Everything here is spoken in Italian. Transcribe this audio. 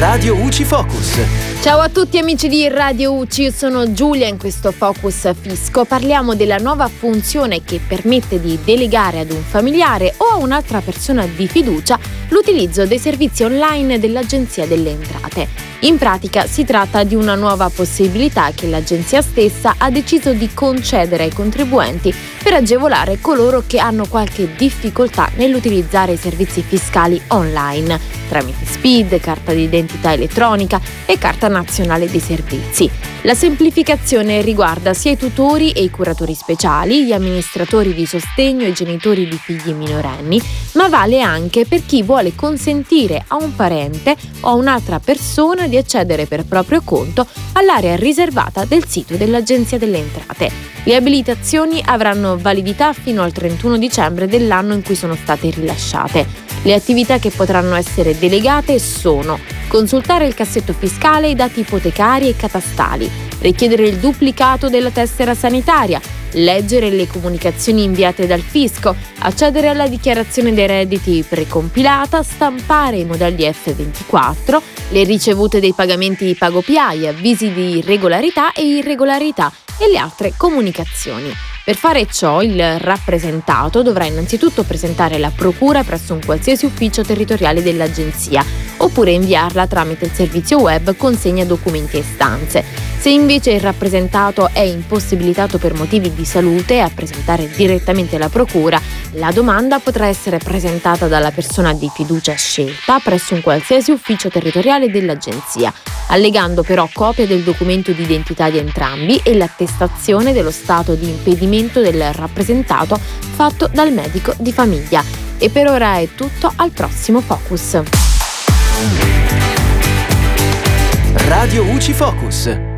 Radio UCI Focus. Ciao a tutti amici di Radio UCI, io sono Giulia in questo Focus Fisco. Parliamo della nuova funzione che permette di delegare ad un familiare o a un'altra persona di fiducia l'utilizzo dei servizi online dell'Agenzia delle Entrate. In pratica si tratta di una nuova possibilità che l'agenzia stessa ha deciso di concedere ai contribuenti per agevolare coloro che hanno qualche difficoltà nell'utilizzare i servizi fiscali online tramite SPID, carta d'identità elettronica e carta nazionale dei servizi. La semplificazione riguarda sia i tutori e i curatori speciali, gli amministratori di sostegno e i genitori di figli minorenni, ma vale anche per chi vuole consentire a un parente o a un'altra persona di accedere per proprio conto all'area riservata del sito dell'Agenzia delle Entrate. Le abilitazioni avranno validità fino al 31 dicembre dell'anno in cui sono state rilasciate. Le attività che potranno essere delegate sono consultare il cassetto fiscale i dati ipotecari e catastali, richiedere il duplicato della tessera sanitaria, leggere le comunicazioni inviate dal fisco, accedere alla dichiarazione dei redditi precompilata, stampare i modelli F24, le ricevute dei pagamenti di pago PI, avvisi di irregolarità e irregolarità e le altre comunicazioni. Per fare ciò il rappresentato dovrà innanzitutto presentare la procura presso un qualsiasi ufficio territoriale dell'Agenzia oppure inviarla tramite il servizio web consegna documenti e stanze. Se invece il rappresentato è impossibilitato per motivi di salute a presentare direttamente la procura, la domanda potrà essere presentata dalla persona di fiducia scelta presso un qualsiasi ufficio territoriale dell'Agenzia, allegando però copia del documento di identità di entrambi e l'attestazione dello stato di impedimento del rappresentato fatto dal medico di famiglia. E per ora è tutto, al prossimo Focus. Radio UCI Focus.